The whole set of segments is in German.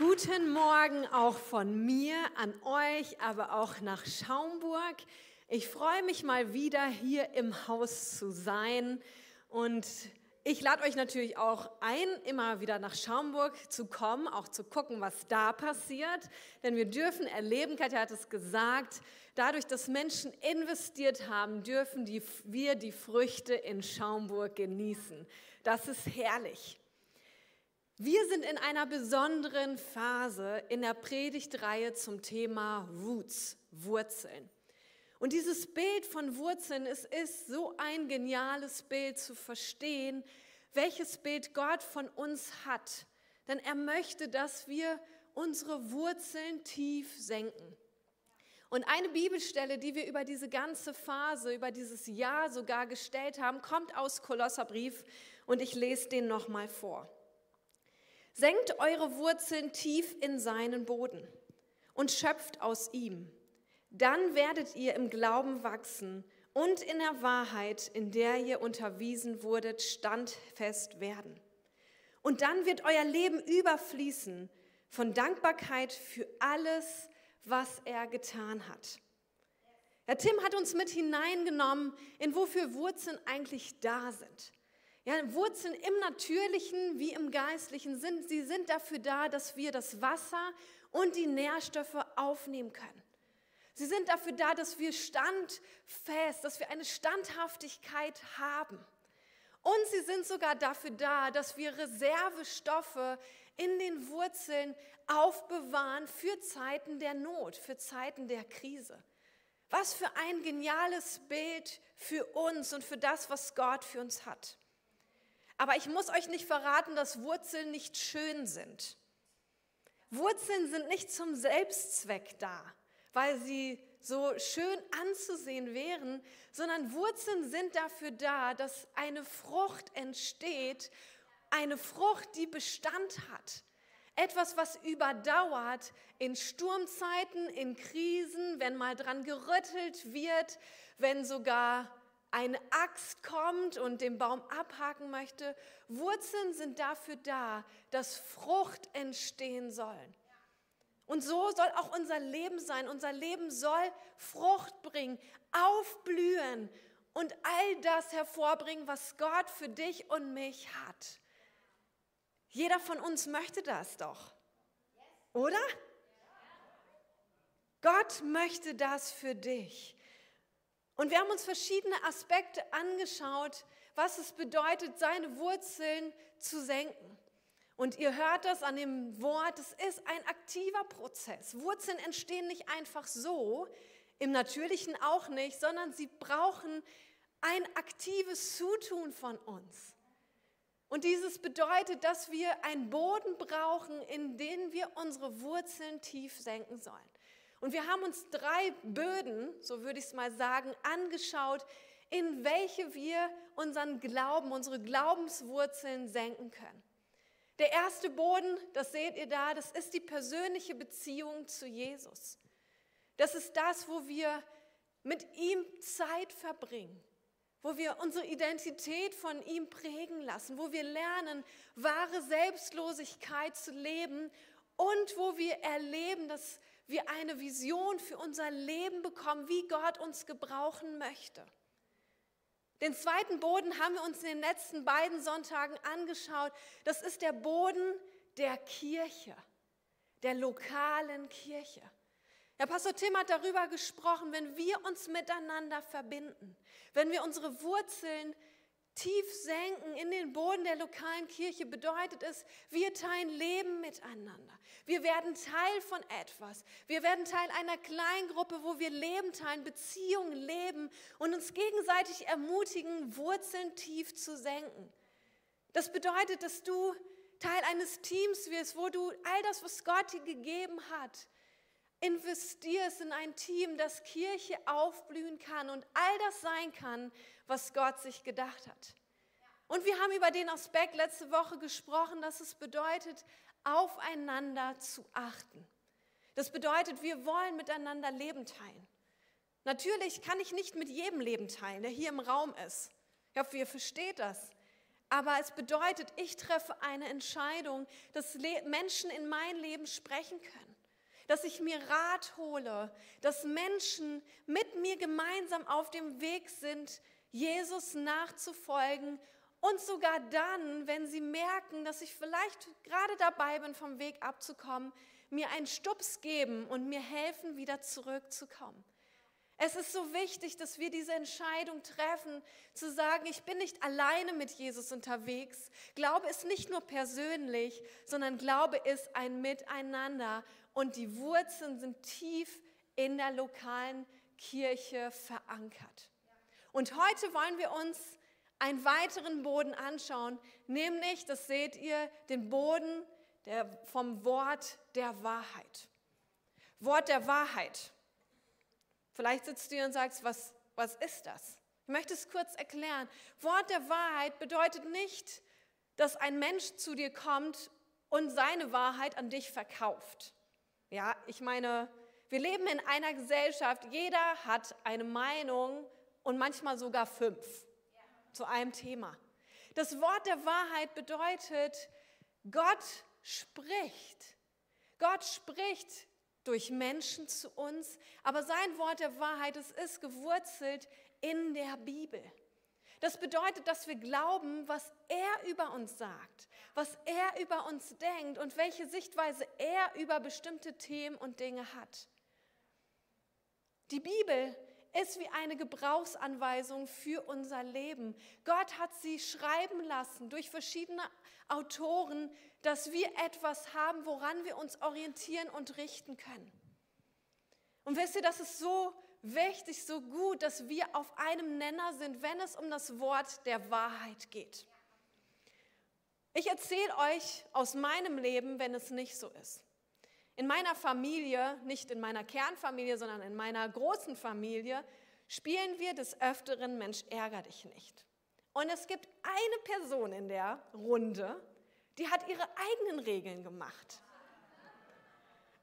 Guten Morgen auch von mir an euch, aber auch nach Schaumburg. Ich freue mich mal wieder hier im Haus zu sein und ich lade euch natürlich auch ein, immer wieder nach Schaumburg zu kommen, auch zu gucken, was da passiert. Denn wir dürfen erleben, Katja hat es gesagt, dadurch, dass Menschen investiert haben, dürfen die, wir die Früchte in Schaumburg genießen. Das ist herrlich. Wir sind in einer besonderen Phase in der Predigtreihe zum Thema Roots, Wurzeln. Und dieses Bild von Wurzeln, es ist so ein geniales Bild zu verstehen, welches Bild Gott von uns hat. Denn er möchte, dass wir unsere Wurzeln tief senken. Und eine Bibelstelle, die wir über diese ganze Phase, über dieses Jahr sogar gestellt haben, kommt aus Kolosserbrief und ich lese den nochmal vor. Senkt eure Wurzeln tief in seinen Boden und schöpft aus ihm. Dann werdet ihr im Glauben wachsen und in der Wahrheit, in der ihr unterwiesen wurdet, standfest werden. Und dann wird euer Leben überfließen von Dankbarkeit für alles, was er getan hat. Herr Tim hat uns mit hineingenommen, in wofür Wurzeln eigentlich da sind. Ja, Wurzeln im Natürlichen wie im Geistlichen sind, sie sind dafür da, dass wir das Wasser und die Nährstoffe aufnehmen können. Sie sind dafür da, dass wir standfest, dass wir eine Standhaftigkeit haben. Und sie sind sogar dafür da, dass wir Reservestoffe in den Wurzeln aufbewahren für Zeiten der Not, für Zeiten der Krise. Was für ein geniales Bild für uns und für das, was Gott für uns hat. Aber ich muss euch nicht verraten, dass Wurzeln nicht schön sind. Wurzeln sind nicht zum Selbstzweck da, weil sie so schön anzusehen wären, sondern Wurzeln sind dafür da, dass eine Frucht entsteht, eine Frucht, die Bestand hat. Etwas, was überdauert in Sturmzeiten, in Krisen, wenn mal dran gerüttelt wird, wenn sogar eine Axt kommt und den Baum abhaken möchte. Wurzeln sind dafür da, dass Frucht entstehen soll. Und so soll auch unser Leben sein. Unser Leben soll Frucht bringen, aufblühen und all das hervorbringen, was Gott für dich und mich hat. Jeder von uns möchte das doch, oder? Gott möchte das für dich. Und wir haben uns verschiedene Aspekte angeschaut, was es bedeutet, seine Wurzeln zu senken. Und ihr hört das an dem Wort, es ist ein aktiver Prozess. Wurzeln entstehen nicht einfach so, im Natürlichen auch nicht, sondern sie brauchen ein aktives Zutun von uns. Und dieses bedeutet, dass wir einen Boden brauchen, in den wir unsere Wurzeln tief senken sollen. Und wir haben uns drei Böden, so würde ich es mal sagen, angeschaut, in welche wir unseren Glauben, unsere Glaubenswurzeln senken können. Der erste Boden, das seht ihr da, das ist die persönliche Beziehung zu Jesus. Das ist das, wo wir mit ihm Zeit verbringen, wo wir unsere Identität von ihm prägen lassen, wo wir lernen, wahre Selbstlosigkeit zu leben und wo wir erleben, dass wir eine Vision für unser Leben bekommen, wie Gott uns gebrauchen möchte. Den zweiten Boden haben wir uns in den letzten beiden Sonntagen angeschaut. Das ist der Boden der Kirche, der lokalen Kirche. Der Pastor Tim hat darüber gesprochen, wenn wir uns miteinander verbinden, wenn wir unsere Wurzeln tief senken in den Boden der lokalen Kirche, bedeutet es, wir teilen Leben miteinander. Wir werden Teil von etwas. Wir werden Teil einer Kleingruppe, wo wir Leben teilen, Beziehungen leben und uns gegenseitig ermutigen, Wurzeln tief zu senken. Das bedeutet, dass du Teil eines Teams wirst, wo du all das, was Gott dir gegeben hat, investierst in ein Team, das Kirche aufblühen kann und all das sein kann, was Gott sich gedacht hat. Und wir haben über den Aspekt letzte Woche gesprochen, dass es bedeutet, aufeinander zu achten. Das bedeutet, wir wollen miteinander Leben teilen. Natürlich kann ich nicht mit jedem Leben teilen, der hier im Raum ist. Ich hoffe, ihr versteht das. Aber es bedeutet, ich treffe eine Entscheidung, dass Menschen in mein Leben sprechen können, dass ich mir Rat hole, dass Menschen mit mir gemeinsam auf dem Weg sind, Jesus nachzufolgen und sogar dann, wenn sie merken, dass ich vielleicht gerade dabei bin, vom Weg abzukommen, mir einen Stups geben und mir helfen, wieder zurückzukommen. Es ist so wichtig, dass wir diese Entscheidung treffen, zu sagen, ich bin nicht alleine mit Jesus unterwegs. Glaube ist nicht nur persönlich, sondern Glaube ist ein Miteinander und die Wurzeln sind tief in der lokalen Kirche verankert. Und heute wollen wir uns einen weiteren Boden anschauen, nämlich, das seht ihr, den Boden der, vom Wort der Wahrheit. Wort der Wahrheit. Vielleicht sitzt du hier und sagst, was, was ist das? Ich möchte es kurz erklären. Wort der Wahrheit bedeutet nicht, dass ein Mensch zu dir kommt und seine Wahrheit an dich verkauft. Ja, ich meine, wir leben in einer Gesellschaft, jeder hat eine Meinung und manchmal sogar fünf zu einem Thema. Das Wort der Wahrheit bedeutet, Gott spricht. Gott spricht durch Menschen zu uns, aber sein Wort der Wahrheit, es ist gewurzelt in der Bibel. Das bedeutet, dass wir glauben, was er über uns sagt, was er über uns denkt und welche Sichtweise er über bestimmte Themen und Dinge hat. Die Bibel ist wie eine Gebrauchsanweisung für unser Leben. Gott hat sie schreiben lassen durch verschiedene Autoren, dass wir etwas haben, woran wir uns orientieren und richten können. Und wisst ihr, das ist so wichtig, so gut, dass wir auf einem Nenner sind, wenn es um das Wort der Wahrheit geht. Ich erzähle euch aus meinem Leben, wenn es nicht so ist. In meiner Familie, nicht in meiner Kernfamilie, sondern in meiner großen Familie, spielen wir des Öfteren Mensch ärger dich nicht. Und es gibt eine Person in der Runde, die hat ihre eigenen Regeln gemacht.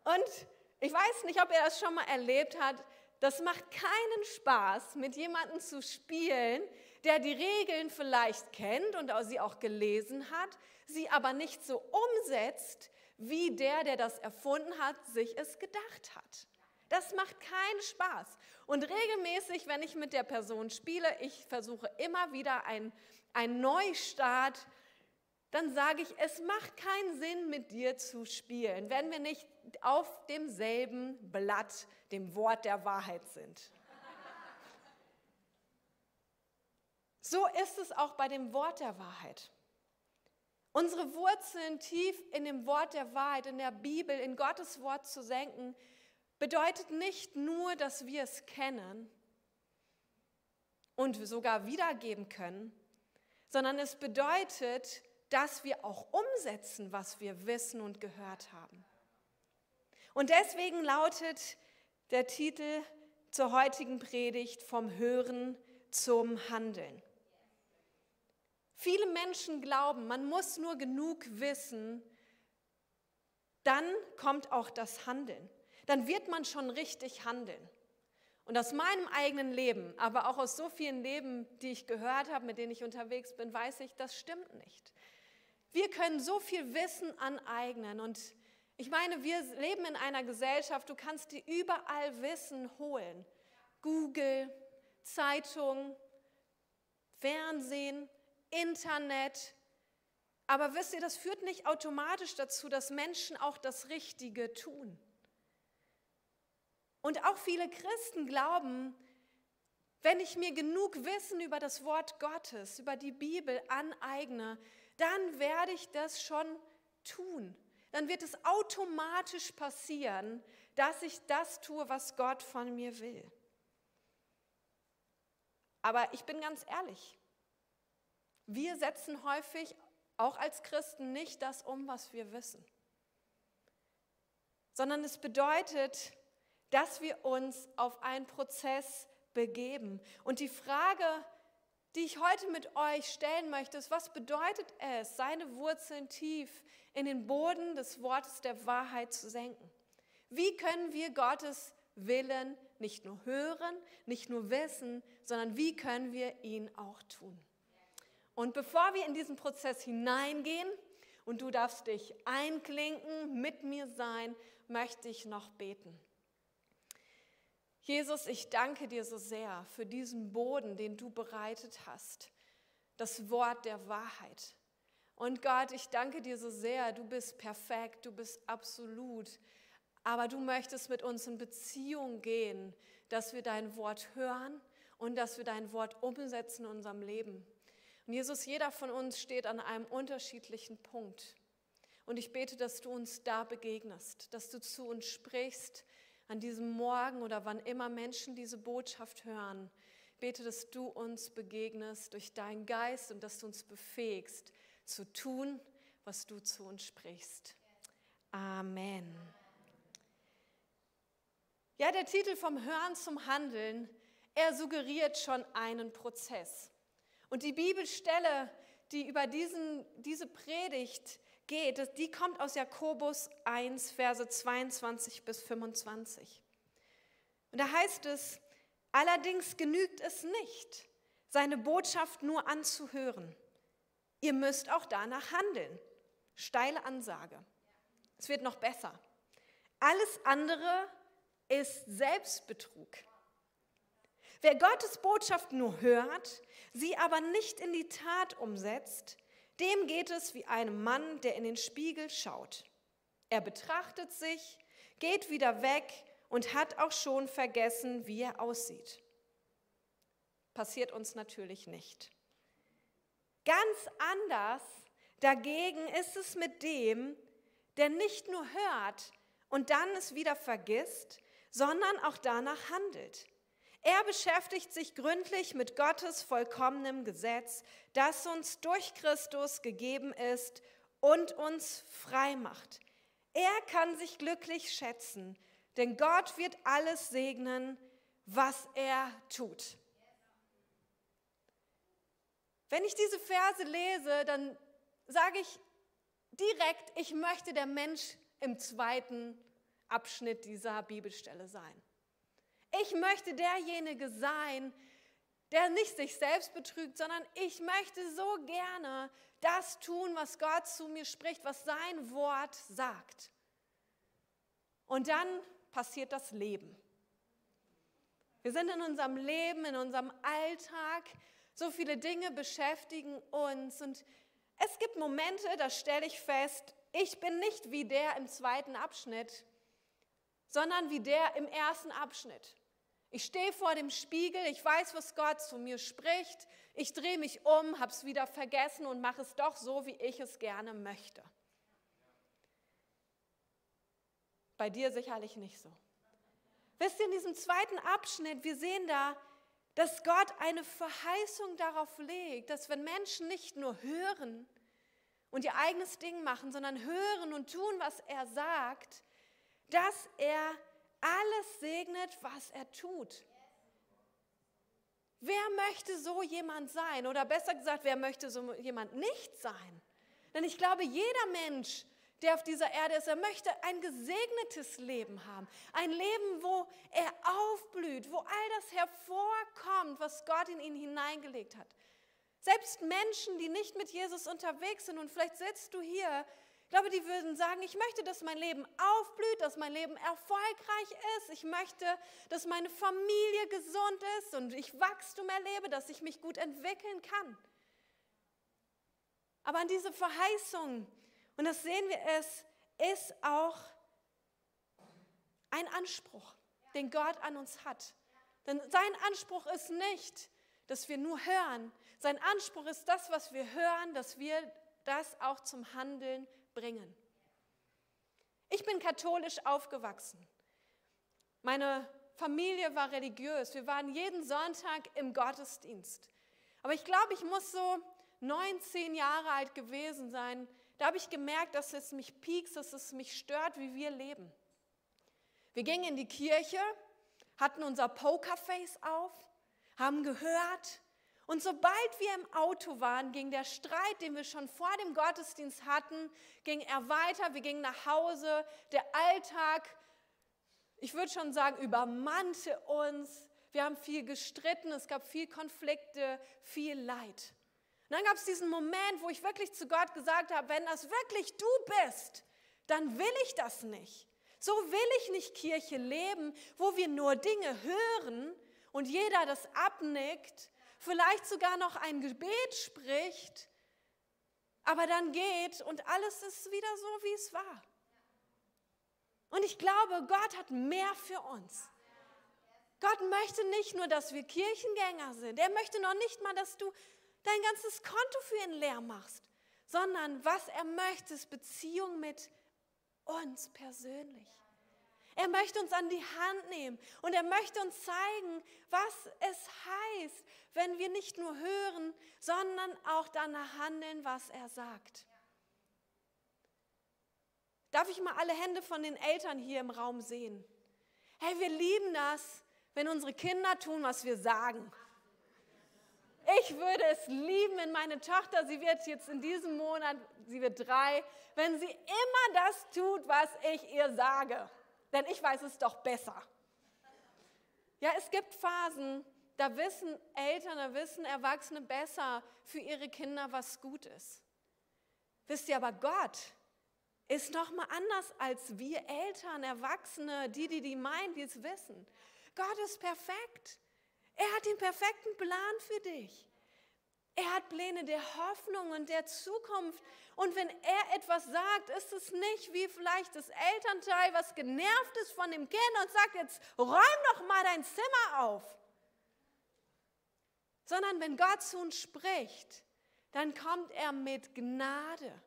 Und ich weiß nicht, ob er das schon mal erlebt hat. Das macht keinen Spaß, mit jemandem zu spielen, der die Regeln vielleicht kennt und sie auch gelesen hat, sie aber nicht so umsetzt, wie der, der das erfunden hat, sich es gedacht hat. Das macht keinen Spaß. Und regelmäßig, wenn ich mit der Person spiele, ich versuche immer wieder einen Neustart, dann sage ich, es macht keinen Sinn, mit dir zu spielen, wenn wir nicht auf demselben Blatt, dem Wort der Wahrheit sind. So ist es auch bei dem Wort der Wahrheit. Unsere Wurzeln tief in dem Wort der Wahrheit, in der Bibel, in Gottes Wort zu senken, bedeutet nicht nur, dass wir es kennen und sogar wiedergeben können, sondern es bedeutet, dass wir auch umsetzen, was wir wissen und gehört haben. Und deswegen lautet der Titel zur heutigen Predigt vom Hören zum Handeln. Viele Menschen glauben, man muss nur genug wissen, dann kommt auch das Handeln. Dann wird man schon richtig handeln. Und aus meinem eigenen Leben, aber auch aus so vielen Leben, die ich gehört habe, mit denen ich unterwegs bin, weiß ich, das stimmt nicht. Wir können so viel Wissen aneignen und ich meine, wir leben in einer Gesellschaft, du kannst dir überall Wissen holen. Google, Zeitung, Fernsehen, Internet. Aber wisst ihr, das führt nicht automatisch dazu, dass Menschen auch das Richtige tun. Und auch viele Christen glauben, wenn ich mir genug Wissen über das Wort Gottes, über die Bibel aneigne, dann werde ich das schon tun. Dann wird es automatisch passieren, dass ich das tue, was Gott von mir will. Aber ich bin ganz ehrlich, wir setzen häufig auch als Christen nicht das um, was wir wissen, sondern es bedeutet, dass wir uns auf einen Prozess begeben. Und die Frage, die ich heute mit euch stellen möchte, ist, was bedeutet es, seine Wurzeln tief in den Boden des Wortes der Wahrheit zu senken? Wie können wir Gottes Willen nicht nur hören, nicht nur wissen, sondern wie können wir ihn auch tun? Und bevor wir in diesen Prozess hineingehen und du darfst dich einklinken, mit mir sein, möchte ich noch beten. Jesus, ich danke dir so sehr für diesen Boden, den du bereitet hast, das Wort der Wahrheit. Und Gott, ich danke dir so sehr, du bist perfekt, du bist absolut, aber du möchtest mit uns in Beziehung gehen, dass wir dein Wort hören und dass wir dein Wort umsetzen in unserem Leben. Und Jesus, jeder von uns steht an einem unterschiedlichen Punkt. Und ich bete, dass du uns da begegnest, dass du zu uns sprichst an diesem Morgen oder wann immer Menschen diese Botschaft hören. Bete, dass du uns begegnest durch deinen Geist und dass du uns befähigst zu tun, was du zu uns sprichst. Amen. Ja, der Titel vom Hören zum Handeln, er suggeriert schon einen Prozess. Und die Bibelstelle, die über diesen, diese Predigt geht, die kommt aus Jakobus 1, Verse 22 bis 25. Und da heißt es, allerdings genügt es nicht, seine Botschaft nur anzuhören. Ihr müsst auch danach handeln. Steile Ansage. Es wird noch besser. Alles andere ist Selbstbetrug. Wer Gottes Botschaft nur hört, sie aber nicht in die Tat umsetzt, dem geht es wie einem Mann, der in den Spiegel schaut. Er betrachtet sich, geht wieder weg und hat auch schon vergessen, wie er aussieht. Passiert uns natürlich nicht. Ganz anders dagegen ist es mit dem, der nicht nur hört und dann es wieder vergisst, sondern auch danach handelt. Er beschäftigt sich gründlich mit Gottes vollkommenem Gesetz, das uns durch Christus gegeben ist und uns frei macht. Er kann sich glücklich schätzen, denn Gott wird alles segnen, was er tut. Wenn ich diese Verse lese, dann sage ich direkt, ich möchte der Mensch im zweiten Abschnitt dieser Bibelstelle sein. Ich möchte derjenige sein, der nicht sich selbst betrügt, sondern ich möchte so gerne das tun, was Gott zu mir spricht, was sein Wort sagt. Und dann passiert das Leben. Wir sind in unserem Leben, in unserem Alltag, so viele Dinge beschäftigen uns und es gibt Momente, da stelle ich fest, ich bin nicht wie der im zweiten Abschnitt, sondern wie der im ersten Abschnitt. Ich stehe vor dem Spiegel, ich weiß, was Gott zu mir spricht, ich drehe mich um, habe es wieder vergessen und mache es doch so, wie ich es gerne möchte. Bei dir sicherlich nicht so. Wisst ihr, in diesem zweiten Abschnitt, wir sehen da, dass Gott eine Verheißung darauf legt, dass wenn Menschen nicht nur hören und ihr eigenes Ding machen, sondern hören und tun, was er sagt, dass er alles segnet, was er tut. Wer möchte so jemand sein? Oder besser gesagt, wer möchte so jemand nicht sein? Denn ich glaube, jeder Mensch, der auf dieser Erde ist, er möchte ein gesegnetes Leben haben. Ein Leben, wo er aufblüht, wo all das hervorkommt, was Gott in ihn hineingelegt hat. Selbst Menschen, die nicht mit Jesus unterwegs sind und vielleicht sitzt du hier ich glaube, die würden sagen, ich möchte, dass mein Leben aufblüht, dass mein Leben erfolgreich ist. Ich möchte, dass meine Familie gesund ist und ich Wachstum erlebe, dass ich mich gut entwickeln kann. Aber an diese Verheißung, und das sehen wir es, ist auch ein Anspruch, den Gott an uns hat. Denn sein Anspruch ist nicht, dass wir nur hören. Sein Anspruch ist das, was wir hören, dass wir das auch zum Handeln bringen. Ich bin katholisch aufgewachsen. Meine Familie war religiös. Wir waren jeden Sonntag im Gottesdienst. Aber ich glaube, ich muss so 19 Jahre alt gewesen sein. Da habe ich gemerkt, dass es mich piekst, dass es mich stört, wie wir leben. Wir gingen in die Kirche, hatten unser Pokerface auf, haben gehört, und sobald wir im Auto waren, ging der Streit, den wir schon vor dem Gottesdienst hatten, ging er weiter. Wir gingen nach Hause. Der Alltag, ich würde schon sagen, übermannte uns. Wir haben viel gestritten, es gab viel Konflikte, viel Leid. Und dann gab es diesen Moment, wo ich wirklich zu Gott gesagt habe, wenn das wirklich du bist, dann will ich das nicht. So will ich nicht Kirche leben, wo wir nur Dinge hören und jeder das abnickt, vielleicht sogar noch ein Gebet spricht, aber dann geht und alles ist wieder so, wie es war. Und ich glaube, Gott hat mehr für uns. Gott möchte nicht nur, dass wir Kirchengänger sind. Er möchte noch nicht mal, dass du dein ganzes Konto für ihn leer machst, sondern was er möchte, ist Beziehung mit uns persönlich. Er möchte uns an die Hand nehmen und er möchte uns zeigen, was es heißt, wenn wir nicht nur hören, sondern auch danach handeln, was er sagt. Darf ich mal alle Hände von den Eltern hier im Raum sehen? Hey, wir lieben das, wenn unsere Kinder tun, was wir sagen. Ich würde es lieben, wenn meine Tochter, sie wird jetzt in diesem Monat, sie wird drei, wenn sie immer das tut, was ich ihr sage. Denn ich weiß es doch besser. Ja, es gibt Phasen, da wissen Eltern, da wissen Erwachsene besser für ihre Kinder, was gut ist. Wisst ihr aber, Gott ist noch mal anders als wir Eltern, Erwachsene, die, die die meinen, die es wissen. Gott ist perfekt. Er hat den perfekten Plan für dich. Er hat Pläne der Hoffnung und der Zukunft. Und wenn er etwas sagt, ist es nicht wie vielleicht das Elternteil, was genervt ist von dem Kind und sagt, jetzt räum doch mal dein Zimmer auf. Sondern wenn Gott zu uns spricht, dann kommt er mit Gnade.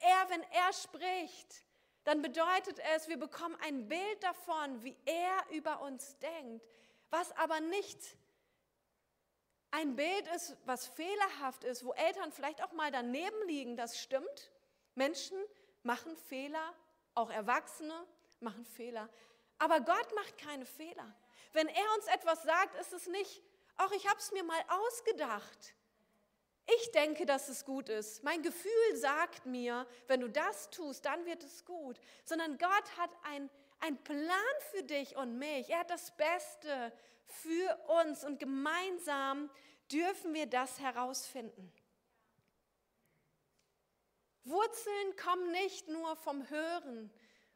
Er, wenn er spricht, dann bedeutet es, wir bekommen ein Bild davon, wie er über uns denkt, was aber nicht ein Bild ist, was fehlerhaft ist, wo Eltern vielleicht auch mal daneben liegen, das stimmt. Menschen machen Fehler, auch Erwachsene machen Fehler. Aber Gott macht keine Fehler. Wenn er uns etwas sagt, ist es nicht, ach, ich habe es mir mal ausgedacht. Ich denke, dass es gut ist. Mein Gefühl sagt mir, wenn du das tust, dann wird es gut. Sondern Gott hat einen Plan für dich und mich. Er hat das Beste für uns und gemeinsam dürfen wir das herausfinden. Wurzeln kommen nicht nur vom Hören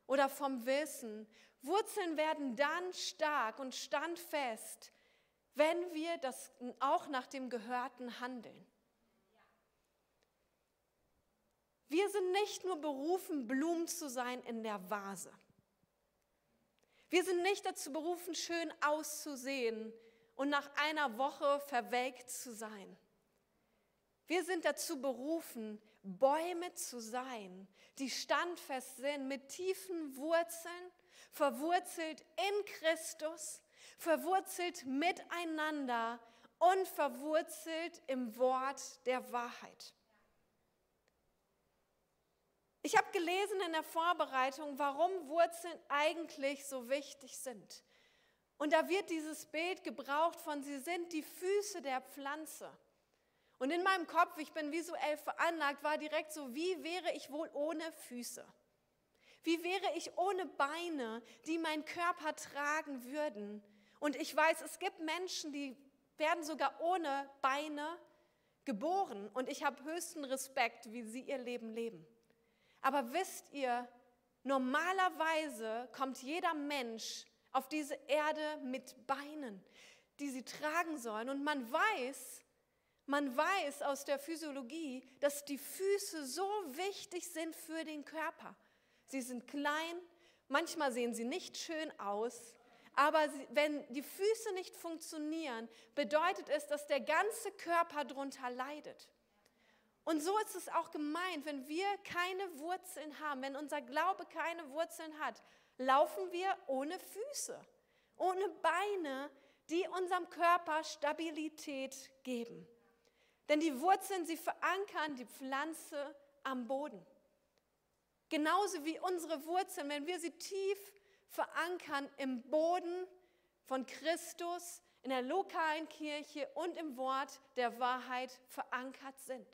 oder vom Wissen. Wurzeln werden dann stark und standfest, wenn wir das auch nach dem Gehörten handeln. Wir sind nicht nur berufen, Blumen zu sein in der Vase. Wir sind nicht dazu berufen, schön auszusehen und nach einer Woche verwelkt zu sein. Wir sind dazu berufen, Bäume zu sein, die standfest sind mit tiefen Wurzeln, verwurzelt in Christus, verwurzelt miteinander und verwurzelt im Wort der Wahrheit. Ich habe gelesen in der Vorbereitung, warum Wurzeln eigentlich so wichtig sind. Und da wird dieses Bild gebraucht von, sie sind die Füße der Pflanze. Und in meinem Kopf, ich bin visuell veranlagt, war direkt so, wie wäre ich wohl ohne Füße? Wie wäre ich ohne Beine, die meinen Körper tragen würden? Und ich weiß, es gibt Menschen, die werden sogar ohne Beine geboren. Und ich habe höchsten Respekt, wie sie ihr Leben leben. Aber wisst ihr, normalerweise kommt jeder Mensch auf diese Erde mit Beinen, die sie tragen sollen. Und man weiß, man weiß aus der Physiologie, dass die Füße so wichtig sind für den Körper. Sie sind klein, manchmal sehen sie nicht schön aus, aber wenn die Füße nicht funktionieren, bedeutet es, dass der ganze Körper darunter leidet. Und so ist es auch gemeint, wenn wir keine Wurzeln haben, wenn unser Glaube keine Wurzeln hat, laufen wir ohne Füße, ohne Beine, die unserem Körper Stabilität geben. Denn die Wurzeln, sie verankern die Pflanze am Boden. Genauso wie unsere Wurzeln, wenn wir sie tief verankern im Boden von Christus, in der lokalen Kirche und im Wort der Wahrheit verankert sind.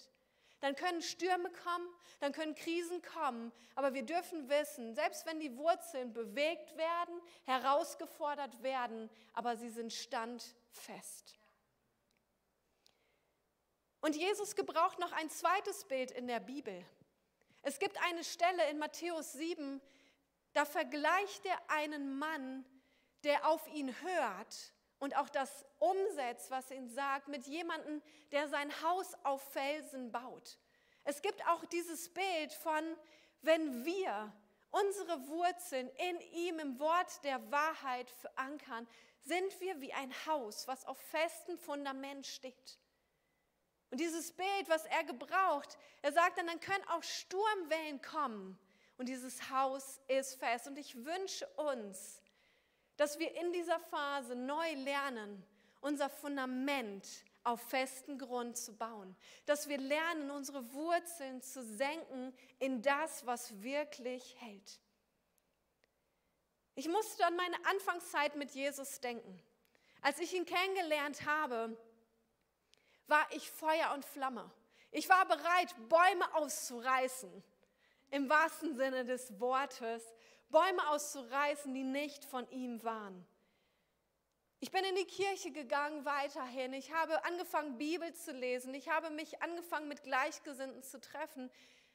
Dann können Stürme kommen, dann können Krisen kommen, aber wir dürfen wissen, selbst wenn die Wurzeln bewegt werden, herausgefordert werden, aber sie sind standfest. Und Jesus gebraucht noch ein zweites Bild in der Bibel. Es gibt eine Stelle in Matthäus 7, da vergleicht er einen Mann, der auf ihn hört und auch das umsetzt, was ihn sagt, mit jemandem, der sein Haus auf Felsen baut. Es gibt auch dieses Bild von, wenn wir unsere Wurzeln in ihm, im Wort der Wahrheit verankern, sind wir wie ein Haus, was auf festem Fundament steht. Und dieses Bild, was er gebraucht, er sagt dann, dann können auch Sturmwellen kommen und dieses Haus ist fest. Und ich wünsche uns, dass wir in dieser Phase neu lernen, unser Fundament auf festen Grund zu bauen. Dass wir lernen, unsere Wurzeln zu senken in das, was wirklich hält. Ich musste an meine Anfangszeit mit Jesus denken. Als ich ihn kennengelernt habe, war ich Feuer und Flamme. Ich war bereit, Bäume auszureißen, im wahrsten Sinne des Wortes, Bäume auszureißen, die nicht von ihm waren. Ich bin in die Kirche gegangen weiterhin. Ich habe angefangen, Bibel zu lesen. Ich habe mich angefangen, mit Gleichgesinnten zu treffen.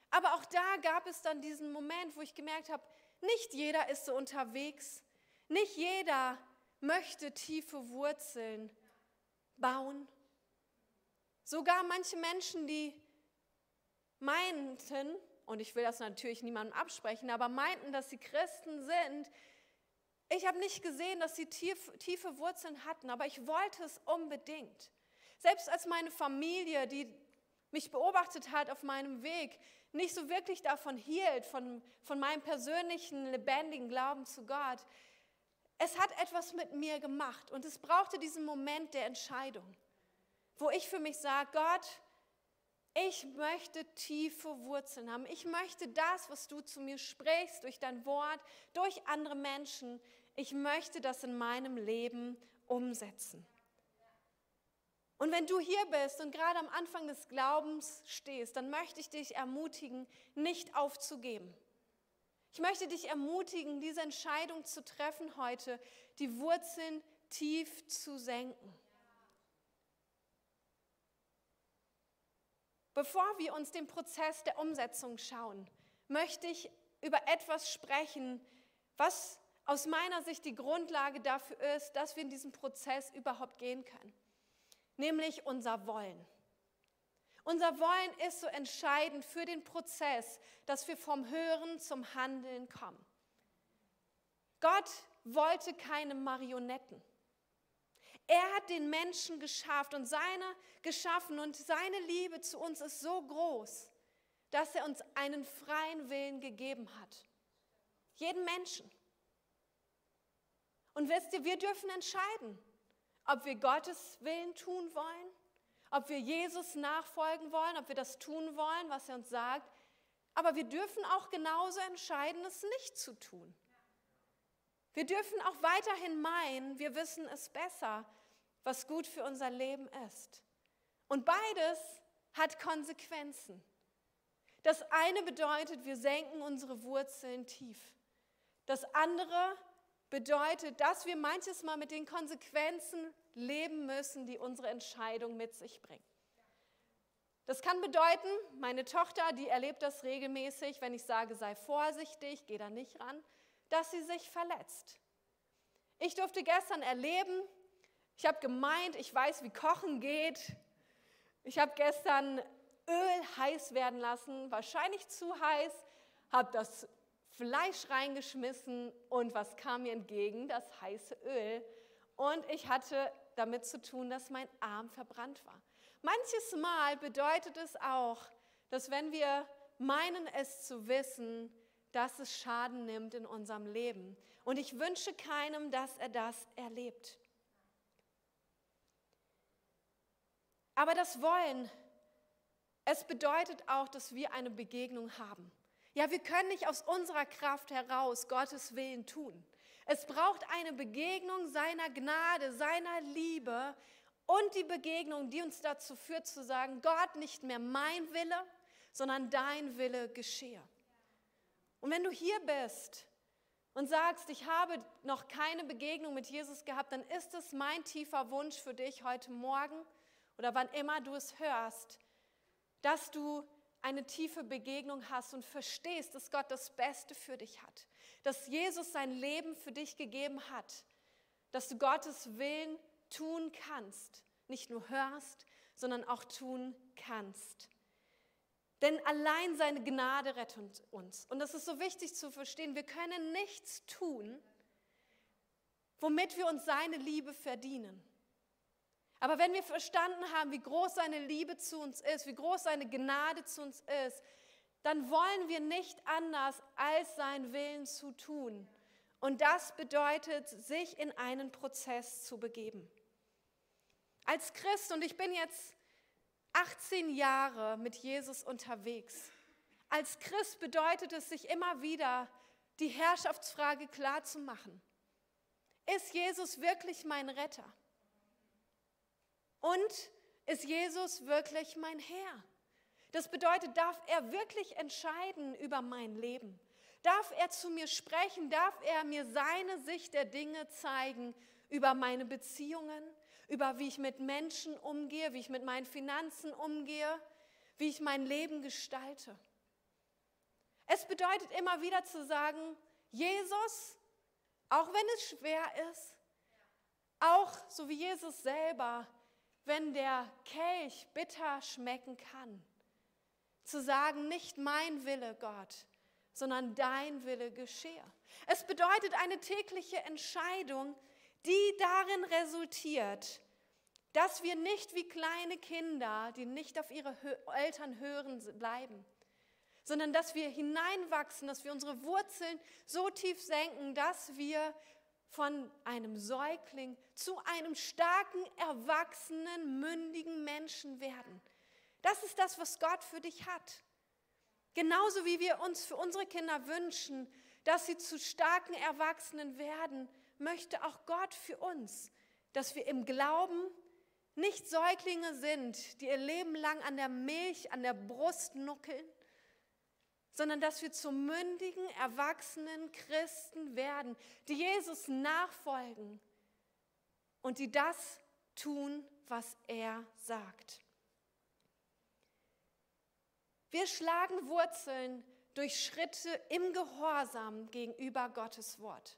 Aber auch da gab es dann diesen Moment, wo ich gemerkt habe, nicht jeder ist so unterwegs. Nicht jeder möchte tiefe Wurzeln bauen. Sogar manche Menschen, die meinten, und ich will das natürlich niemandem absprechen, aber meinten, dass sie Christen sind, ich habe nicht gesehen, dass sie tief, tiefe Wurzeln hatten, aber ich wollte es unbedingt. Selbst als meine Familie, die mich beobachtet hat auf meinem Weg, nicht so wirklich davon hielt, von, von meinem persönlichen, lebendigen Glauben zu Gott, es hat etwas mit mir gemacht und es brauchte diesen Moment der Entscheidung, wo ich für mich sage, Gott, ich möchte tiefe Wurzeln haben. Ich möchte das, was du zu mir sprichst, durch dein Wort, durch andere Menschen, ich möchte das in meinem Leben umsetzen. Und wenn du hier bist und gerade am Anfang des Glaubens stehst, dann möchte ich dich ermutigen, nicht aufzugeben. Ich möchte dich ermutigen, diese Entscheidung zu treffen heute, die Wurzeln tief zu senken. Bevor wir uns den Prozess der Umsetzung schauen, möchte ich über etwas sprechen, was aus meiner Sicht die Grundlage dafür ist, dass wir in diesen Prozess überhaupt gehen können, nämlich unser Wollen. Unser Wollen ist so entscheidend für den Prozess, dass wir vom Hören zum Handeln kommen. Gott wollte keine Marionetten. Er hat den Menschen geschafft und seine geschaffen und seine Liebe zu uns ist so groß, dass er uns einen freien Willen gegeben hat. Jeden Menschen. Und wisst ihr, wir dürfen entscheiden, ob wir Gottes Willen tun wollen, ob wir Jesus nachfolgen wollen, ob wir das tun wollen, was er uns sagt. Aber wir dürfen auch genauso entscheiden, es nicht zu tun. Wir dürfen auch weiterhin meinen, wir wissen es besser, was gut für unser Leben ist. Und beides hat Konsequenzen. Das eine bedeutet, wir senken unsere Wurzeln tief. Das andere bedeutet, dass wir manches Mal mit den Konsequenzen leben müssen, die unsere Entscheidung mit sich bringt. Das kann bedeuten, meine Tochter, die erlebt das regelmäßig, wenn ich sage, sei vorsichtig, geh da nicht ran, dass sie sich verletzt. Ich durfte gestern erleben, ich habe gemeint, ich weiß, wie Kochen geht. Ich habe gestern Öl heiß werden lassen, wahrscheinlich zu heiß, habe das Fleisch reingeschmissen und was kam mir entgegen? Das heiße Öl. Und ich hatte damit zu tun, dass mein Arm verbrannt war. Manches Mal bedeutet es auch, dass wenn wir meinen es zu wissen, dass es Schaden nimmt in unserem Leben. Und ich wünsche keinem, dass er das erlebt. Aber das Wollen, es bedeutet auch, dass wir eine Begegnung haben. Ja, wir können nicht aus unserer Kraft heraus Gottes Willen tun. Es braucht eine Begegnung seiner Gnade, seiner Liebe und die Begegnung, die uns dazu führt zu sagen, Gott, nicht mehr mein Wille, sondern dein Wille geschehe. Und wenn du hier bist und sagst, ich habe noch keine Begegnung mit Jesus gehabt, dann ist es mein tiefer Wunsch für dich heute Morgen oder wann immer du es hörst, dass du eine tiefe Begegnung hast und verstehst, dass Gott das Beste für dich hat, dass Jesus sein Leben für dich gegeben hat, dass du Gottes Willen tun kannst, nicht nur hörst, sondern auch tun kannst. Denn allein seine Gnade rettet uns. Und das ist so wichtig zu verstehen. Wir können nichts tun, womit wir uns seine Liebe verdienen. Aber wenn wir verstanden haben, wie groß seine Liebe zu uns ist, wie groß seine Gnade zu uns ist, dann wollen wir nicht anders, als seinen Willen zu tun. Und das bedeutet, sich in einen Prozess zu begeben. Als Christ, und ich bin jetzt 18 Jahre mit Jesus unterwegs, als Christ bedeutet es, sich immer wieder die Herrschaftsfrage klarzumachen. Ist Jesus wirklich mein Retter? Und ist Jesus wirklich mein Herr? Das bedeutet, darf er wirklich entscheiden über mein Leben? Darf er zu mir sprechen? Darf er mir seine Sicht der Dinge zeigen über meine Beziehungen, über wie ich mit Menschen umgehe, wie ich mit meinen Finanzen umgehe, wie ich mein Leben gestalte? Es bedeutet immer wieder zu sagen, Jesus, auch wenn es schwer ist, auch so wie Jesus selber, wenn der Kelch bitter schmecken kann, zu sagen, nicht mein Wille, Gott, sondern dein Wille geschehe. Es bedeutet eine tägliche Entscheidung, die darin resultiert, dass wir nicht wie kleine Kinder, die nicht auf ihre Eltern hören, bleiben, sondern dass wir hineinwachsen, dass wir unsere Wurzeln so tief senken, dass wir von einem Säugling zu einem starken, erwachsenen, mündigen Menschen werden. Das ist das, was Gott für dich hat. Genauso wie wir uns für unsere Kinder wünschen, dass sie zu starken Erwachsenen werden, möchte auch Gott für uns, dass wir im Glauben nicht Säuglinge sind, die ihr Leben lang an der Milch, an der Brust nuckeln, sondern dass wir zu mündigen, erwachsenen Christen werden, die Jesus nachfolgen und die das tun, was er sagt. Wir schlagen Wurzeln durch Schritte im Gehorsam gegenüber Gottes Wort.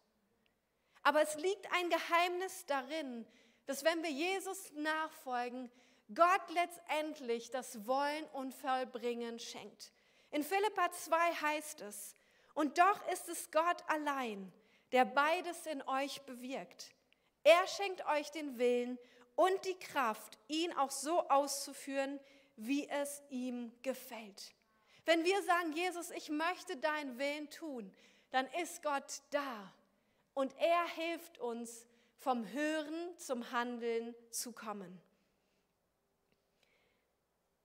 Aber es liegt ein Geheimnis darin, dass wenn wir Jesus nachfolgen, Gott letztendlich das Wollen und Vollbringen schenkt. In Philippa 2 heißt es, und doch ist es Gott allein, der beides in euch bewirkt. Er schenkt euch den Willen und die Kraft, ihn auch so auszuführen, wie es ihm gefällt. Wenn wir sagen, Jesus, ich möchte deinen Willen tun, dann ist Gott da und er hilft uns, vom Hören zum Handeln zu kommen.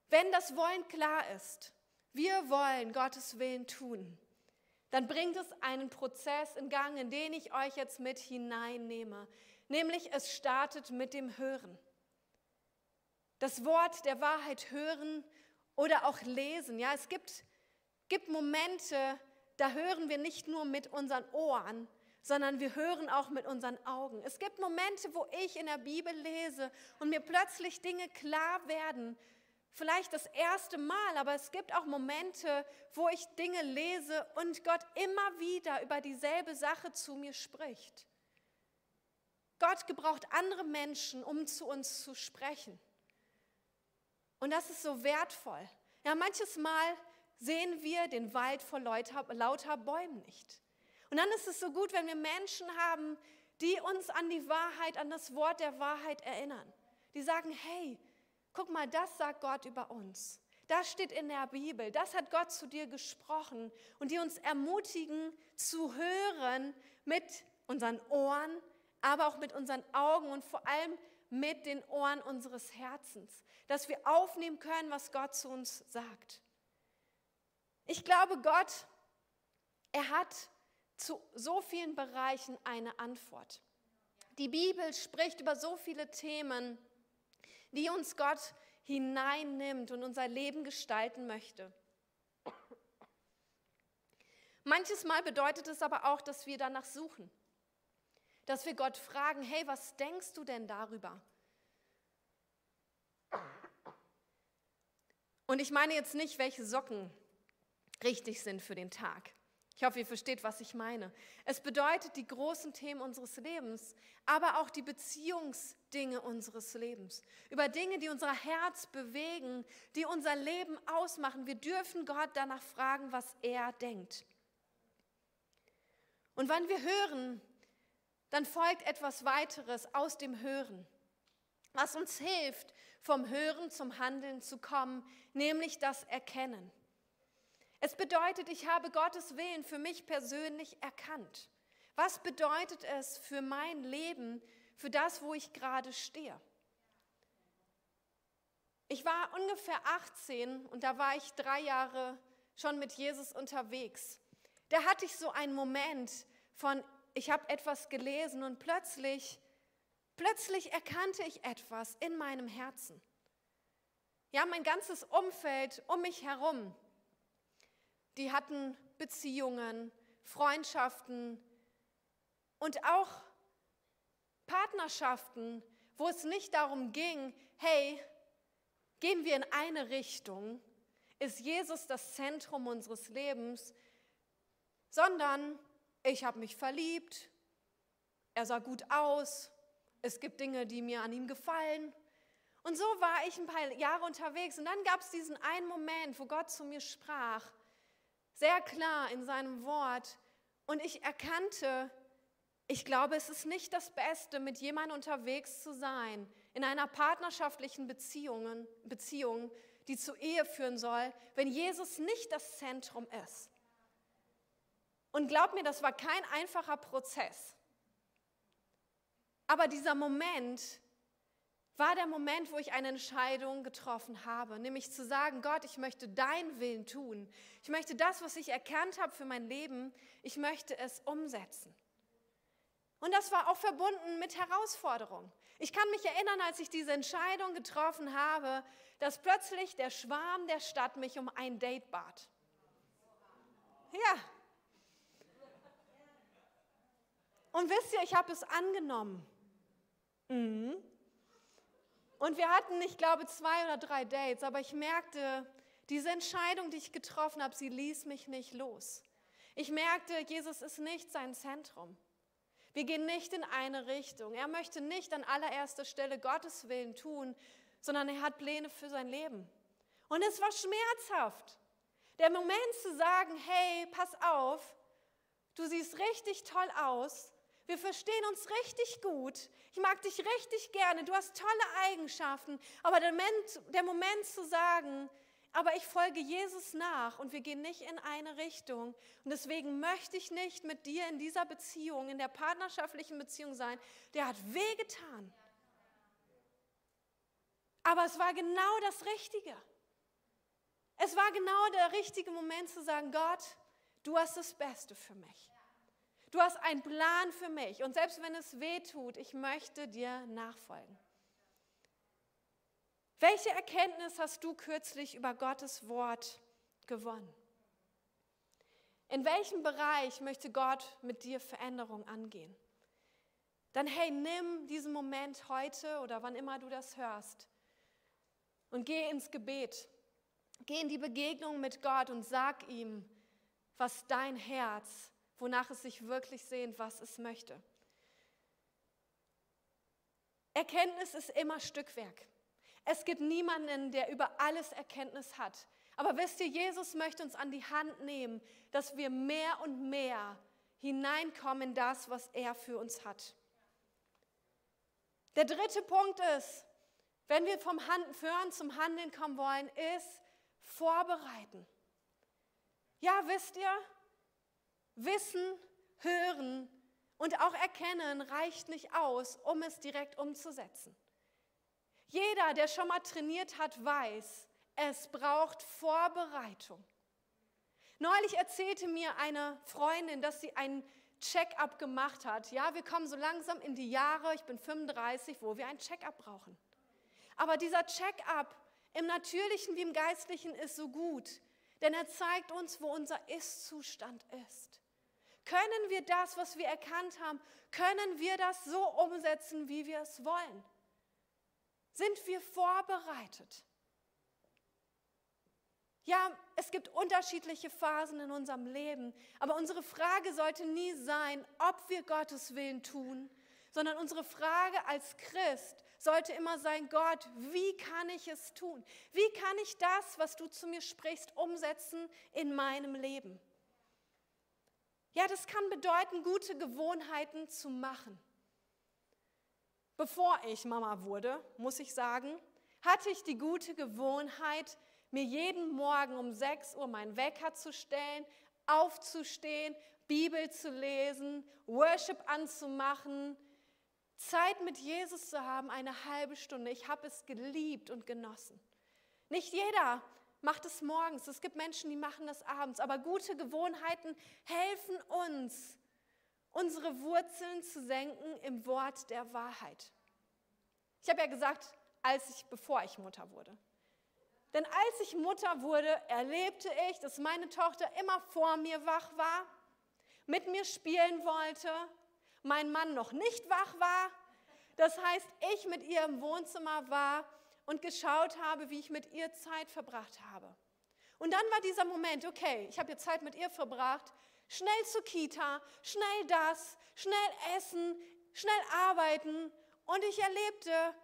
Wenn das Wollen klar ist, wir wollen Gottes Willen tun, dann bringt es einen Prozess in Gang, in den ich euch jetzt mit hineinnehme. Nämlich es startet mit dem Hören. Das Wort der Wahrheit hören oder auch lesen. Ja, es gibt, gibt Momente, da hören wir nicht nur mit unseren Ohren, sondern wir hören auch mit unseren Augen. Es gibt Momente, wo ich in der Bibel lese und mir plötzlich Dinge klar werden, vielleicht das erste Mal, aber es gibt auch Momente, wo ich Dinge lese und Gott immer wieder über dieselbe Sache zu mir spricht. Gott gebraucht andere Menschen, um zu uns zu sprechen. Und das ist so wertvoll. Ja, manches Mal sehen wir den Wald vor lauter, Bäumen nicht. Und dann ist es so gut, wenn wir Menschen haben, die uns an die Wahrheit, an das Wort der Wahrheit erinnern. Die sagen, hey, Guck mal, das sagt Gott über uns. Das steht in der Bibel. Das hat Gott zu dir gesprochen und die uns ermutigen zu hören mit unseren Ohren, aber auch mit unseren Augen und vor allem mit den Ohren unseres Herzens, dass wir aufnehmen können, was Gott zu uns sagt. Ich glaube, Gott, er hat zu so vielen Bereichen eine Antwort. Die Bibel spricht über so viele Themen, wie uns Gott hineinnimmt und unser Leben gestalten möchte. Manches Mal bedeutet es aber auch, dass wir danach suchen, dass wir Gott fragen, hey, was denkst du denn darüber? Und ich meine jetzt nicht, welche Socken richtig sind für den Tag. Ich hoffe, ihr versteht, was ich meine. Es bedeutet die großen Themen unseres Lebens, aber auch die Beziehungsdinge unseres Lebens. Über Dinge, die unser Herz bewegen, die unser Leben ausmachen. Wir dürfen Gott danach fragen, was er denkt. Und wenn wir hören, dann folgt etwas weiteres aus dem Hören, was uns hilft, vom Hören zum Handeln zu kommen, nämlich das Erkennen. Es bedeutet, ich habe Gottes Willen für mich persönlich erkannt. Was bedeutet es für mein Leben, für das, wo ich gerade stehe? Ich war ungefähr 18 und da war ich drei Jahre schon mit Jesus unterwegs. Da hatte ich so einen Moment von, ich habe etwas gelesen und plötzlich, plötzlich erkannte ich etwas in meinem Herzen. Ja, mein ganzes Umfeld um mich herum, die hatten Beziehungen, Freundschaften und auch Partnerschaften, wo es nicht darum ging, hey, gehen wir in eine Richtung, ist Jesus das Zentrum unseres Lebens, sondern ich habe mich verliebt, er sah gut aus, es gibt Dinge, die mir an ihm gefallen. Und so war ich ein paar Jahre unterwegs und dann gab es diesen einen Moment, wo Gott zu mir sprach, sehr klar in seinem Wort und ich erkannte, ich glaube, es ist nicht das Beste, mit jemandem unterwegs zu sein, in einer partnerschaftlichen Beziehung, Beziehung, die zur Ehe führen soll, wenn Jesus nicht das Zentrum ist. Und glaub mir, das war kein einfacher Prozess. Aber dieser Moment war der Moment, wo ich eine Entscheidung getroffen habe, nämlich zu sagen, Gott, ich möchte deinen Willen tun. Ich möchte das, was ich erkannt habe für mein Leben, ich möchte es umsetzen. Und das war auch verbunden mit Herausforderungen. Ich kann mich erinnern, als ich diese Entscheidung getroffen habe, dass plötzlich der Schwarm der Stadt mich um ein Date bat. Ja, Und wisst ihr, ich habe es angenommen. Mhm. Und wir hatten, ich glaube, zwei oder drei Dates, aber ich merkte, diese Entscheidung, die ich getroffen habe, sie ließ mich nicht los. Ich merkte, Jesus ist nicht sein Zentrum. Wir gehen nicht in eine Richtung. Er möchte nicht an allererster Stelle Gottes Willen tun, sondern er hat Pläne für sein Leben. Und es war schmerzhaft. Der Moment zu sagen, hey, pass auf, du siehst richtig toll aus, wir verstehen uns richtig gut. Ich mag dich richtig gerne. Du hast tolle Eigenschaften. Aber der Moment, der Moment zu sagen, aber ich folge Jesus nach und wir gehen nicht in eine Richtung. Und deswegen möchte ich nicht mit dir in dieser Beziehung, in der partnerschaftlichen Beziehung sein. Der hat wehgetan. Aber es war genau das Richtige. Es war genau der richtige Moment zu sagen, Gott, du hast das Beste für mich. Du hast einen Plan für mich und selbst wenn es weh tut, ich möchte dir nachfolgen. Welche Erkenntnis hast du kürzlich über Gottes Wort gewonnen? In welchem Bereich möchte Gott mit dir Veränderung angehen? Dann hey, nimm diesen Moment heute oder wann immer du das hörst und geh ins Gebet. Geh in die Begegnung mit Gott und sag ihm, was dein Herz wonach es sich wirklich sehnt, was es möchte. Erkenntnis ist immer Stückwerk. Es gibt niemanden, der über alles Erkenntnis hat. Aber wisst ihr, Jesus möchte uns an die Hand nehmen, dass wir mehr und mehr hineinkommen in das, was er für uns hat. Der dritte Punkt ist, wenn wir vom Hören zum Handeln kommen wollen, ist vorbereiten. Ja, wisst ihr, Wissen, hören und auch erkennen reicht nicht aus, um es direkt umzusetzen. Jeder, der schon mal trainiert hat, weiß, es braucht Vorbereitung. Neulich erzählte mir eine Freundin, dass sie einen Check-up gemacht hat. Ja, wir kommen so langsam in die Jahre, ich bin 35, wo wir ein Check-up brauchen. Aber dieser Check-up im natürlichen wie im geistlichen ist so gut, denn er zeigt uns, wo unser Ist-Zustand ist. Können wir das, was wir erkannt haben, können wir das so umsetzen, wie wir es wollen? Sind wir vorbereitet? Ja, es gibt unterschiedliche Phasen in unserem Leben, aber unsere Frage sollte nie sein, ob wir Gottes Willen tun, sondern unsere Frage als Christ sollte immer sein, Gott, wie kann ich es tun? Wie kann ich das, was du zu mir sprichst, umsetzen in meinem Leben? Ja, das kann bedeuten, gute Gewohnheiten zu machen. Bevor ich Mama wurde, muss ich sagen, hatte ich die gute Gewohnheit, mir jeden Morgen um 6 Uhr meinen Wecker zu stellen, aufzustehen, Bibel zu lesen, Worship anzumachen, Zeit mit Jesus zu haben, eine halbe Stunde. Ich habe es geliebt und genossen. Nicht jeder macht es morgens. Es gibt Menschen, die machen das abends. Aber gute Gewohnheiten helfen uns, unsere Wurzeln zu senken im Wort der Wahrheit. Ich habe ja gesagt, als ich, bevor ich Mutter wurde. Denn als ich Mutter wurde, erlebte ich, dass meine Tochter immer vor mir wach war, mit mir spielen wollte, mein Mann noch nicht wach war. Das heißt, ich mit ihr im Wohnzimmer war und geschaut habe, wie ich mit ihr Zeit verbracht habe. Und dann war dieser Moment, okay, ich habe jetzt Zeit mit ihr verbracht, schnell zur Kita, schnell das, schnell essen, schnell arbeiten. Und ich erlebte,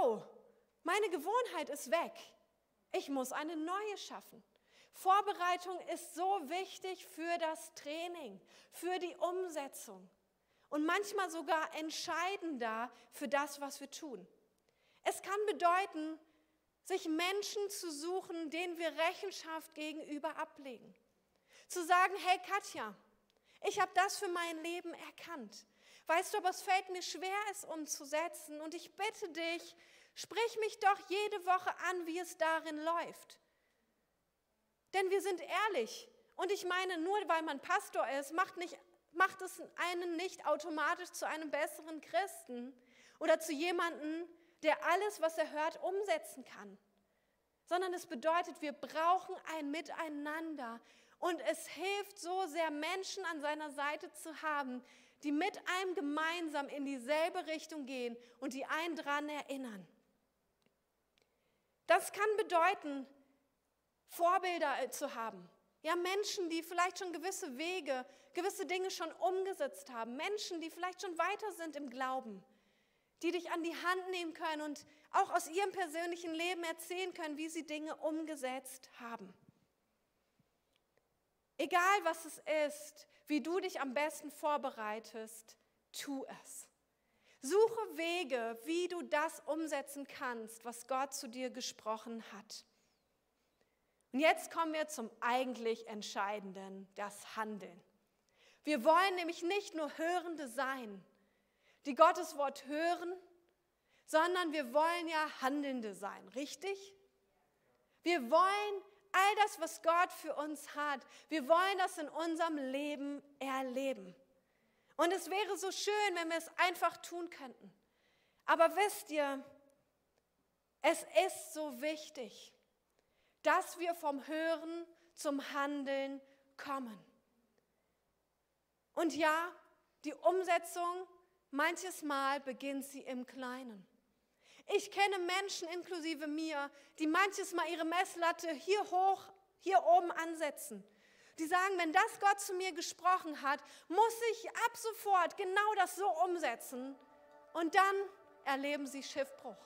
oh, meine Gewohnheit ist weg. Ich muss eine neue schaffen. Vorbereitung ist so wichtig für das Training, für die Umsetzung und manchmal sogar entscheidender für das, was wir tun. Es kann bedeuten, sich Menschen zu suchen, denen wir Rechenschaft gegenüber ablegen. Zu sagen, hey Katja, ich habe das für mein Leben erkannt. Weißt du, aber es fällt mir schwer, es umzusetzen. Und ich bitte dich, Sprich mich doch jede Woche an, wie es darin läuft. Denn wir sind ehrlich. Und ich meine, nur weil man Pastor ist, macht, nicht, macht es einen nicht automatisch zu einem besseren Christen oder zu jemandem, der alles, was er hört, umsetzen kann. Sondern es bedeutet, wir brauchen ein Miteinander. Und es hilft so sehr, Menschen an seiner Seite zu haben, die mit einem gemeinsam in dieselbe Richtung gehen und die einen daran erinnern. Das kann bedeuten, Vorbilder äh, zu haben. Ja, Menschen, die vielleicht schon gewisse Wege, gewisse Dinge schon umgesetzt haben. Menschen, die vielleicht schon weiter sind im Glauben. Die dich an die Hand nehmen können und auch aus ihrem persönlichen Leben erzählen können, wie sie Dinge umgesetzt haben. Egal was es ist, wie du dich am besten vorbereitest, tu es. Suche Wege, wie du das umsetzen kannst, was Gott zu dir gesprochen hat. Und jetzt kommen wir zum eigentlich Entscheidenden, das Handeln. Wir wollen nämlich nicht nur Hörende sein, die Gottes Wort hören, sondern wir wollen ja Handelnde sein, richtig? Wir wollen all das, was Gott für uns hat, wir wollen das in unserem Leben erleben. Und es wäre so schön, wenn wir es einfach tun könnten. Aber wisst ihr, es ist so wichtig, dass wir vom Hören zum Handeln kommen. Und ja, die Umsetzung, manches Mal beginnt sie im Kleinen. Ich kenne Menschen inklusive mir, die manches Mal ihre Messlatte hier hoch, hier oben ansetzen die sagen, wenn das Gott zu mir gesprochen hat, muss ich ab sofort genau das so umsetzen. Und dann erleben sie Schiffbruch.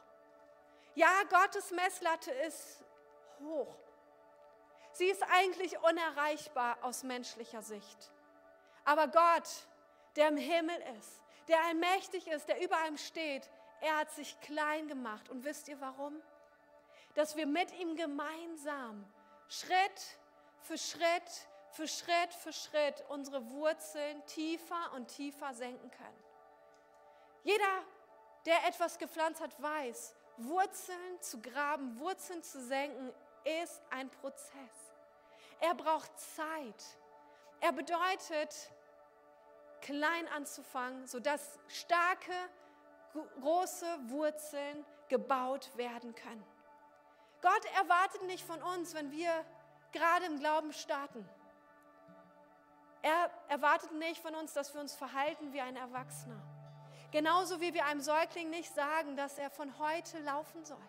Ja, Gottes Messlatte ist hoch. Sie ist eigentlich unerreichbar aus menschlicher Sicht. Aber Gott, der im Himmel ist, der allmächtig ist, der über allem steht, er hat sich klein gemacht. Und wisst ihr warum? Dass wir mit ihm gemeinsam Schritt für Schritt für Schritt für Schritt unsere Wurzeln tiefer und tiefer senken können. Jeder, der etwas gepflanzt hat, weiß, Wurzeln zu graben, Wurzeln zu senken, ist ein Prozess. Er braucht Zeit. Er bedeutet, klein anzufangen, sodass starke, große Wurzeln gebaut werden können. Gott erwartet nicht von uns, wenn wir gerade im Glauben starten, er erwartet nicht von uns, dass wir uns verhalten wie ein Erwachsener. Genauso wie wir einem Säugling nicht sagen, dass er von heute laufen soll.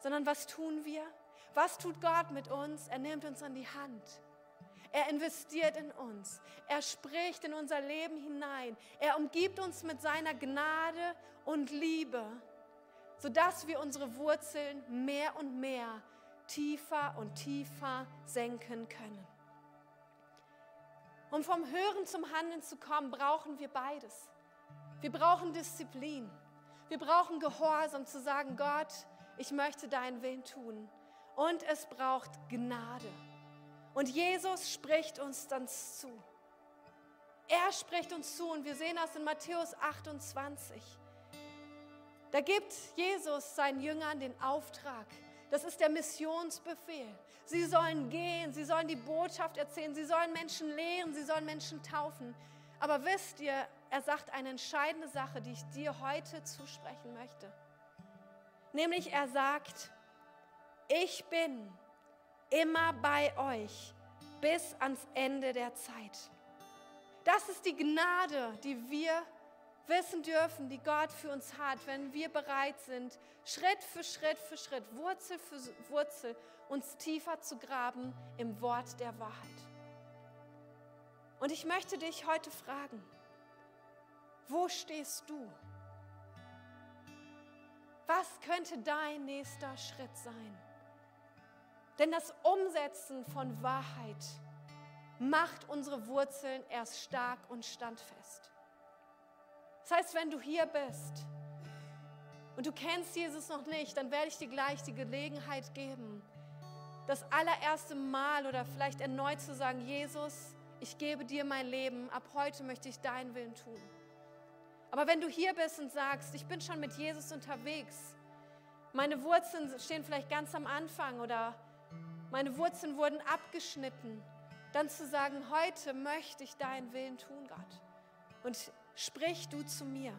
Sondern was tun wir? Was tut Gott mit uns? Er nimmt uns an die Hand. Er investiert in uns. Er spricht in unser Leben hinein. Er umgibt uns mit seiner Gnade und Liebe, sodass wir unsere Wurzeln mehr und mehr tiefer und tiefer senken können. Um vom Hören zum Handeln zu kommen, brauchen wir beides. Wir brauchen Disziplin. Wir brauchen Gehorsam zu sagen, Gott, ich möchte deinen Willen tun. Und es braucht Gnade. Und Jesus spricht uns dann zu. Er spricht uns zu und wir sehen das in Matthäus 28. Da gibt Jesus seinen Jüngern den Auftrag. Das ist der Missionsbefehl. Sie sollen gehen, sie sollen die Botschaft erzählen, sie sollen Menschen lehren, sie sollen Menschen taufen. Aber wisst ihr, er sagt eine entscheidende Sache, die ich dir heute zusprechen möchte. Nämlich er sagt, ich bin immer bei euch bis ans Ende der Zeit. Das ist die Gnade, die wir wissen dürfen, die Gott für uns hat, wenn wir bereit sind, Schritt für Schritt für Schritt, Wurzel für Wurzel, uns tiefer zu graben im Wort der Wahrheit. Und ich möchte dich heute fragen, wo stehst du? Was könnte dein nächster Schritt sein? Denn das Umsetzen von Wahrheit macht unsere Wurzeln erst stark und standfest. Das heißt, wenn du hier bist und du kennst Jesus noch nicht, dann werde ich dir gleich die Gelegenheit geben, das allererste Mal oder vielleicht erneut zu sagen, Jesus, ich gebe dir mein Leben, ab heute möchte ich deinen Willen tun. Aber wenn du hier bist und sagst, ich bin schon mit Jesus unterwegs, meine Wurzeln stehen vielleicht ganz am Anfang oder meine Wurzeln wurden abgeschnitten, dann zu sagen, heute möchte ich deinen Willen tun, Gott. Und sprich du zu mir.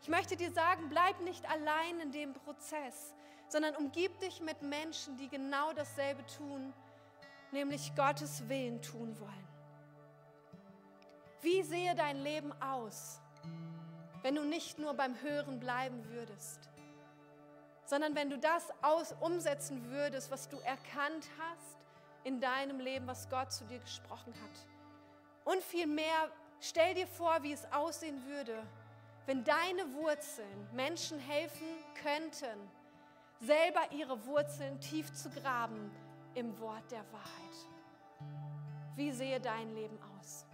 Ich möchte dir sagen, bleib nicht allein in dem Prozess, sondern umgib dich mit Menschen, die genau dasselbe tun, nämlich Gottes Willen tun wollen. Wie sehe dein Leben aus, wenn du nicht nur beim Hören bleiben würdest? Sondern wenn du das aus, umsetzen würdest, was du erkannt hast in deinem Leben, was Gott zu dir gesprochen hat. Und vielmehr, stell dir vor, wie es aussehen würde, wenn deine Wurzeln Menschen helfen könnten, selber ihre Wurzeln tief zu graben im Wort der Wahrheit. Wie sehe dein Leben aus?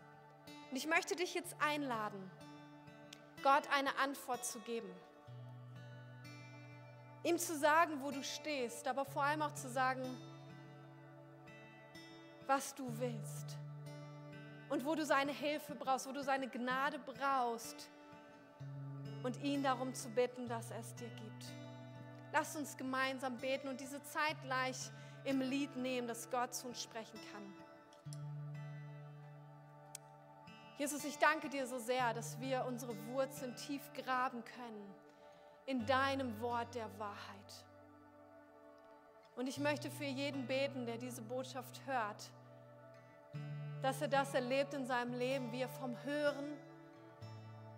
Und ich möchte dich jetzt einladen, Gott eine Antwort zu geben ihm zu sagen, wo du stehst, aber vor allem auch zu sagen, was du willst und wo du seine Hilfe brauchst, wo du seine Gnade brauchst und ihn darum zu bitten, dass er es dir gibt. Lass uns gemeinsam beten und diese Zeit gleich im Lied nehmen, dass Gott zu uns sprechen kann. Jesus, ich danke dir so sehr, dass wir unsere Wurzeln tief graben können in deinem Wort der Wahrheit. Und ich möchte für jeden beten, der diese Botschaft hört, dass er das erlebt in seinem Leben, wie er vom Hören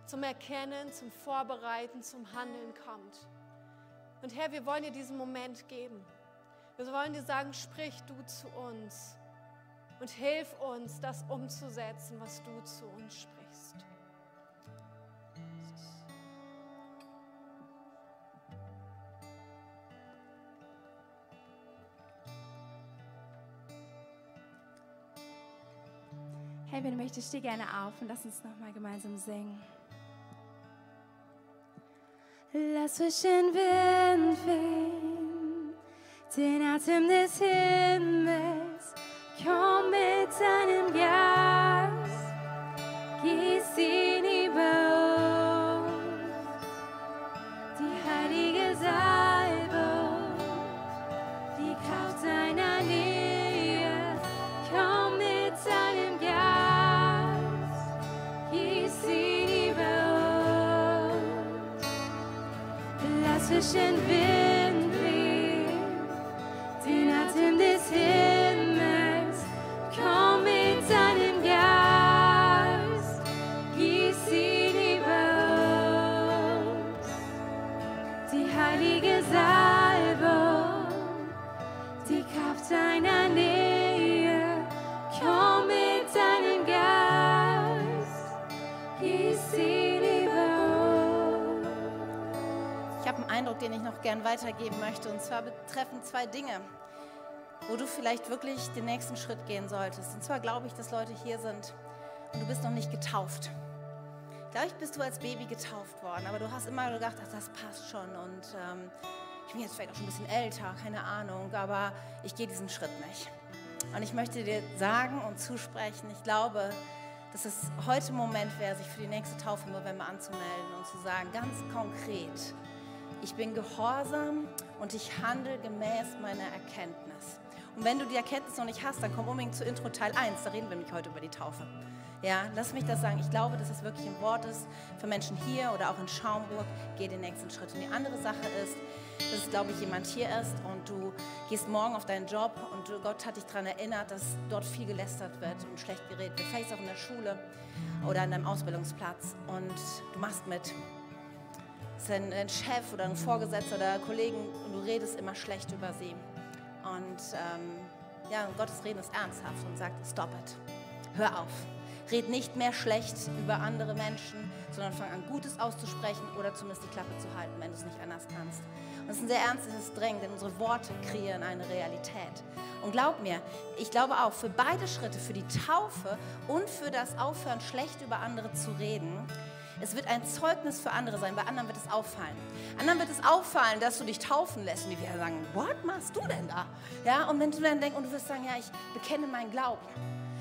zum Erkennen, zum Vorbereiten, zum Handeln kommt. Und Herr, wir wollen dir diesen Moment geben. Wir wollen dir sagen, sprich du zu uns und hilf uns, das umzusetzen, was du zu uns sprichst. Du möchtest, steh gerne auf und lass uns nochmal gemeinsam singen. Lass frischen Wind wehen, den Atem des Himmels, komm mit deinem Geist, gieß ihn Lass frischen gern weitergeben möchte, und zwar betreffen zwei Dinge, wo du vielleicht wirklich den nächsten Schritt gehen solltest. Und zwar glaube ich, dass Leute hier sind und du bist noch nicht getauft. Vielleicht bist du als Baby getauft worden, aber du hast immer gedacht, ach, das passt schon und ähm, ich bin jetzt vielleicht auch schon ein bisschen älter, keine Ahnung, aber ich gehe diesen Schritt nicht. Und ich möchte dir sagen und zusprechen, ich glaube, dass es heute Moment wäre, sich für die nächste Taufe im November anzumelden und zu sagen, ganz konkret, ich bin gehorsam und ich handle gemäß meiner Erkenntnis. Und wenn du die Erkenntnis noch nicht hast, dann komm unbedingt zu Intro Teil 1, da reden wir nämlich heute über die Taufe. Ja, lass mich das sagen. Ich glaube, dass es wirklich ein Wort ist für Menschen hier oder auch in Schaumburg. Geh den nächsten Schritt. Und die andere Sache ist, dass, glaube ich, jemand hier ist und du gehst morgen auf deinen Job und Gott hat dich daran erinnert, dass dort viel gelästert wird und schlecht geredet wird. Vielleicht auch in der Schule oder an deinem Ausbildungsplatz und du machst mit. Es ist ein, ein Chef oder ein Vorgesetzter oder Kollegen und du redest immer schlecht über sie. Und ähm, ja, Gottes Reden ist ernsthaft und sagt, stop it. Hör auf. Red nicht mehr schlecht über andere Menschen, sondern fang an, Gutes auszusprechen oder zumindest die Klappe zu halten, wenn du es nicht anders kannst. Und das ist ein sehr ernstes Drängen, denn unsere Worte kreieren eine Realität. Und glaub mir, ich glaube auch, für beide Schritte, für die Taufe und für das Aufhören, schlecht über andere zu reden, es wird ein Zeugnis für andere sein. Bei anderen wird es auffallen. Anderen wird es auffallen, dass du dich taufen lässt. Und die werden sagen, what machst du denn da? Ja, und wenn du dann denkst, und du wirst sagen, ja, ich bekenne meinen Glauben.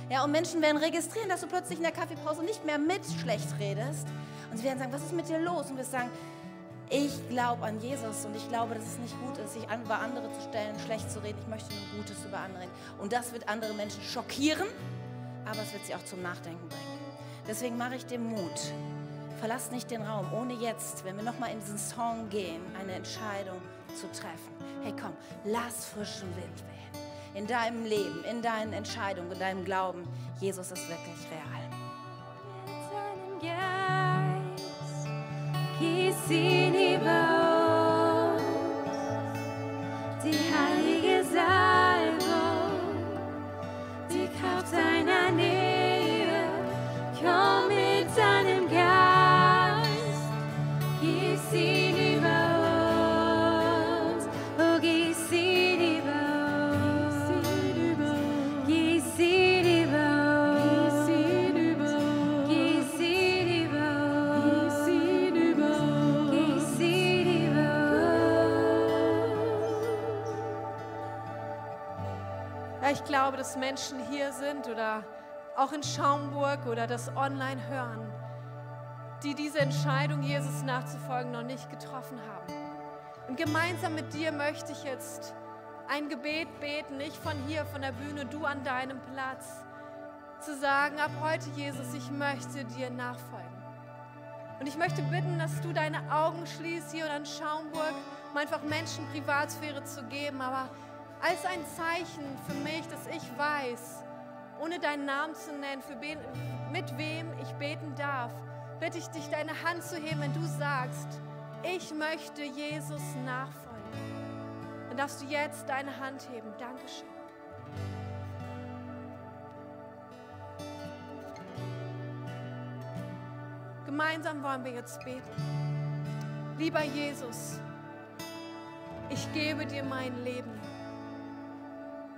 Ja, und Menschen werden registrieren, dass du plötzlich in der Kaffeepause nicht mehr mit schlecht redest. Und sie werden sagen, was ist mit dir los? Und wir sagen, ich glaube an Jesus und ich glaube, dass es nicht gut ist, sich über andere zu stellen, schlecht zu reden. Ich möchte nur Gutes über andere reden. Und das wird andere Menschen schockieren, aber es wird sie auch zum Nachdenken bringen. Deswegen mache ich dir Mut. Verlass nicht den Raum, ohne jetzt, wenn wir nochmal in diesen Song gehen, eine Entscheidung zu treffen. Hey komm, lass frischen Wind wehen. In deinem Leben, in deinen Entscheidungen, in deinem Glauben. Jesus ist wirklich real. Mit deinem Geist gieß ihn über uns. Die heilige ich glaube, dass Menschen hier sind oder auch in Schaumburg oder das online hören, die diese Entscheidung, Jesus nachzufolgen, noch nicht getroffen haben. Und gemeinsam mit dir möchte ich jetzt ein Gebet beten, nicht von hier, von der Bühne, du an deinem Platz, zu sagen, ab heute, Jesus, ich möchte dir nachfolgen. Und ich möchte bitten, dass du deine Augen schließt hier oder in Schaumburg, um einfach Menschen Privatsphäre zu geben, aber als ein Zeichen für mich, dass ich weiß, ohne deinen Namen zu nennen, für mit wem ich beten darf, bitte ich dich, deine Hand zu heben, wenn du sagst, ich möchte Jesus nachfolgen. Dann darfst du jetzt deine Hand heben. Dankeschön. Gemeinsam wollen wir jetzt beten. Lieber Jesus, ich gebe dir mein Leben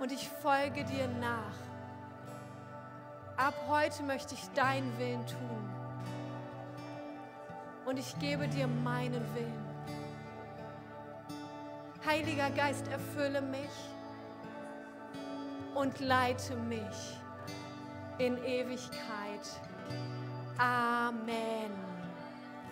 und ich folge dir nach. Ab heute möchte ich deinen Willen tun und ich gebe dir meinen Willen. Heiliger Geist, erfülle mich und leite mich in Ewigkeit. Amen.